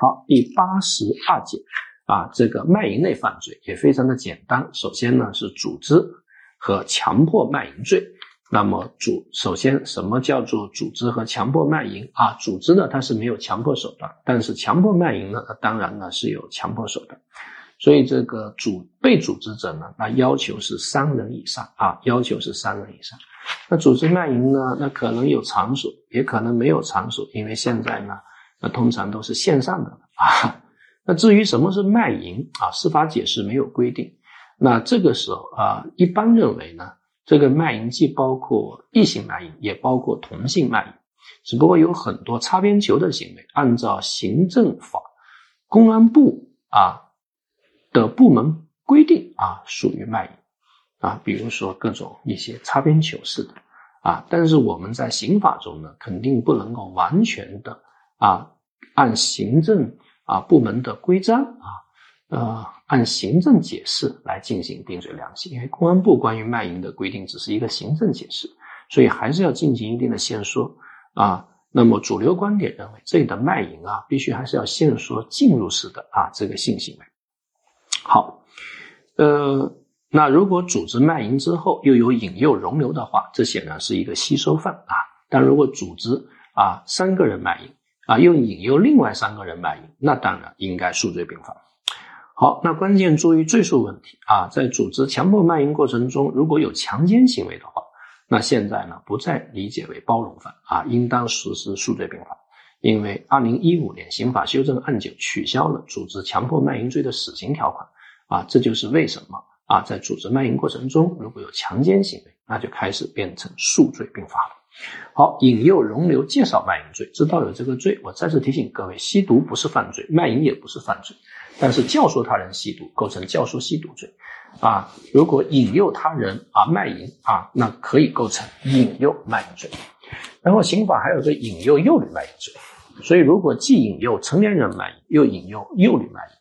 好，第八十二节啊，这个卖淫类犯罪也非常的简单。首先呢是组织和强迫卖淫罪。那么组首先什么叫做组织和强迫卖淫啊？组织呢它是没有强迫手段，但是强迫卖淫呢，它当然呢是有强迫手段。所以这个组被组织者呢，那要求是三人以上啊，要求是三人以上。那组织卖淫呢，那可能有场所，也可能没有场所，因为现在呢。那通常都是线上的 啊。那至于什么是卖淫啊，司法解释没有规定。那这个时候啊，一般认为呢，这个卖淫既包括异性卖淫，也包括同性卖淫，只不过有很多擦边球的行为，按照行政法、公安部啊的部门规定啊，属于卖淫啊。比如说各种一些擦边球式的啊，但是我们在刑法中呢，肯定不能够完全的。啊，按行政啊部门的规章啊，呃，按行政解释来进行定罪量刑，因为公安部关于卖淫的规定只是一个行政解释，所以还是要进行一定的限缩啊。那么主流观点认为，这里的卖淫啊，必须还是要限缩进入式的啊这个性行为。好，呃，那如果组织卖淫之后又有引诱容留的话，这显然是一个吸收犯啊。但如果组织啊三个人卖淫，啊，又引诱另外三个人卖淫，那当然应该数罪并罚。好，那关键注意罪数问题啊，在组织强迫卖淫过程中，如果有强奸行为的话，那现在呢不再理解为包容犯啊，应当实施数罪并罚。因为二零一五年刑法修正案九取消了组织强迫卖淫罪的死刑条款啊，这就是为什么啊，在组织卖淫过程中如果有强奸行为，那就开始变成数罪并罚了。好，引诱、容留、介绍卖淫罪，知道有这个罪。我再次提醒各位，吸毒不是犯罪，卖淫也不是犯罪，但是教唆他人吸毒构成教唆吸毒罪。啊，如果引诱他人啊卖淫啊，那可以构成引诱卖淫罪。然后刑法还有个引诱幼女卖淫罪，所以如果既引诱成年人卖淫，又引诱幼女卖淫，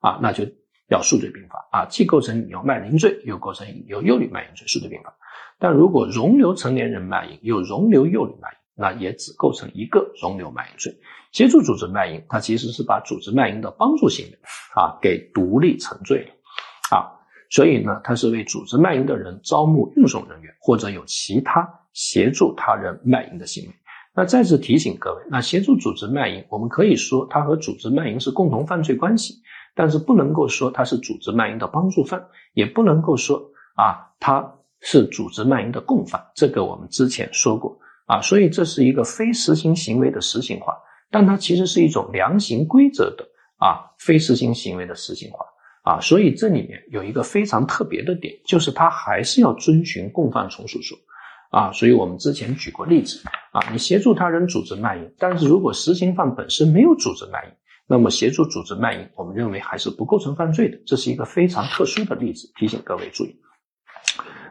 啊，那就要数罪并罚啊，既构成有卖淫罪，又构成有诱诱侣卖淫罪，数罪并罚。但如果容留成年人卖淫，又容留幼女卖淫，那也只构成一个容留卖淫罪。协助组织卖淫，它其实是把组织卖淫的帮助行为啊给独立成罪了啊。所以呢，它是为组织卖淫的人招募运送人员，或者有其他协助他人卖淫的行为。那再次提醒各位，那协助组织卖淫，我们可以说他和组织卖淫是共同犯罪关系，但是不能够说他是组织卖淫的帮助犯，也不能够说啊他。是组织卖淫的共犯，这个我们之前说过。啊，所以这是一个非实行行为的实行化，但它其实是一种量刑规则的啊非实行行为的实行化。啊，所以这里面有一个非常特别的点，就是它还是要遵循共犯从属说。啊，所以我们之前举过例子。啊，你协助他人组织卖淫，但是如果实行犯本身没有组织卖淫，那么协助组织卖淫，我们认为还是不构成犯罪的，这是一个非常特殊的例子，提醒各位注意。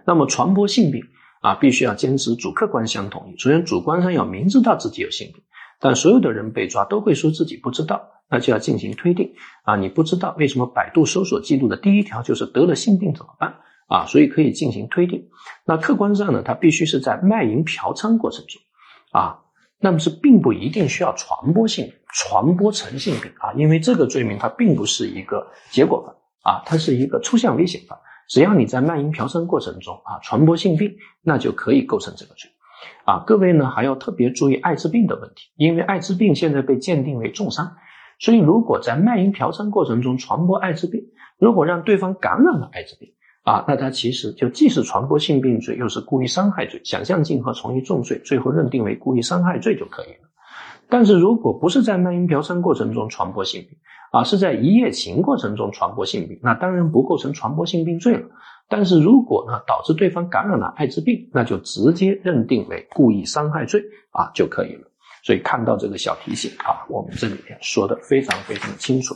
那么传播性病啊，必须要坚持主客观相统一。首先，主观上要明知道自己有性病，但所有的人被抓都会说自己不知道，那就要进行推定啊。你不知道为什么百度搜索记录的第一条就是得了性病怎么办啊？所以可以进行推定。那客观上呢，它必须是在卖淫嫖娼过程中啊，那么是并不一定需要传播性传播成性病啊，因为这个罪名它并不是一个结果犯啊，它是一个出现危险犯。只要你在卖淫嫖娼过程中啊传播性病，那就可以构成这个罪，啊，各位呢还要特别注意艾滋病的问题，因为艾滋病现在被鉴定为重伤，所以如果在卖淫嫖娼过程中传播艾滋病，如果让对方感染了艾滋病啊，那他其实就既是传播性病罪，又是故意伤害罪，想象竞合从一重罪，最后认定为故意伤害罪就可以了。但是如果不是在卖淫嫖娼过程中传播性病，啊，是在一夜情过程中传播性病，那当然不构成传播性病罪了。但是如果呢导致对方感染了艾滋病，那就直接认定为故意伤害罪啊就可以了。所以看到这个小提醒啊，我们这里面说的非常非常清楚。